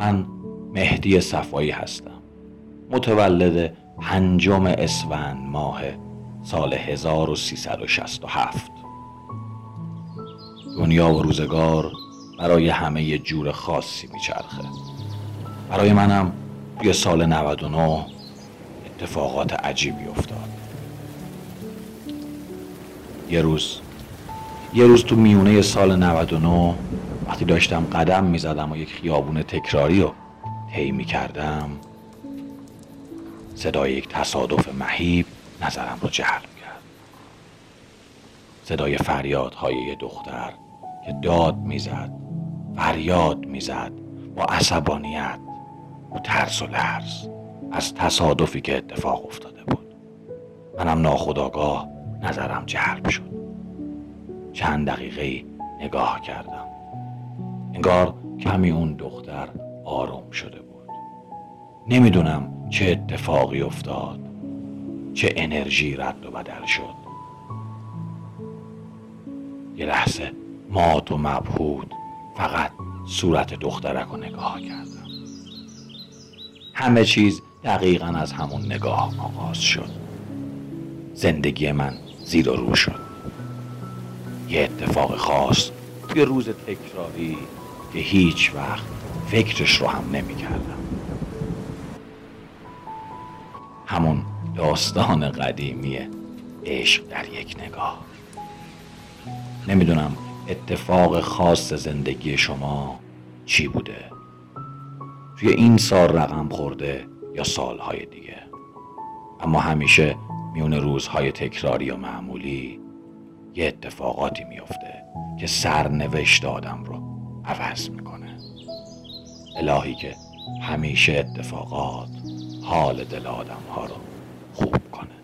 من مهدی صفایی هستم. متولد پنجم اسفند ماه سال 1367 دنیا و روزگار برای همه جور خاصی میچرخه. برای منم توی سال 99 اتفاقات عجیبی افتاد. یه روز یه روز تو میونه سال 99 وقتی داشتم قدم می‌زدم و یک خیابون تکراری رو طی می‌کردم صدای یک تصادف مهیب نظرم رو جلب کرد. صدای فریادهای یه دختر که داد می‌زد فریاد می‌زد با عصبانیت و ترس و لرز از تصادفی که اتفاق افتاده بود. منم ناخداگاه نظرم جلب شد. چند دقیقه نگاه کردم. انگار کمی اون دختر آروم شده بود. نمی‌دونم چه اتفاقی افتاد چه انرژی رد و بدل شد. یه لحظه مات و مبهود فقط صورت دخترک رو نگاه کردم. همه چیز دقیقا از همون نگاه آغاز شد. زندگی من زیر و رو شد. یه اتفاق خاص توی روز تکراری که هیچ وقت فکرش رو هم نمی کردم همون داستان قدیمی عشق در یک نگاه. نمی‌دونم اتفاق خاص زندگی شما چی بوده. توی این سال رقم خورده یا سالهای دیگه. اما همیشه میون روزهای تکراری و معمولی یه اتفاقاتی میفته که سرنوشت آدم رو عوض می‌کنه. الهی که همیشه اتفاقات حال دل آدم ها رو خوب کنه.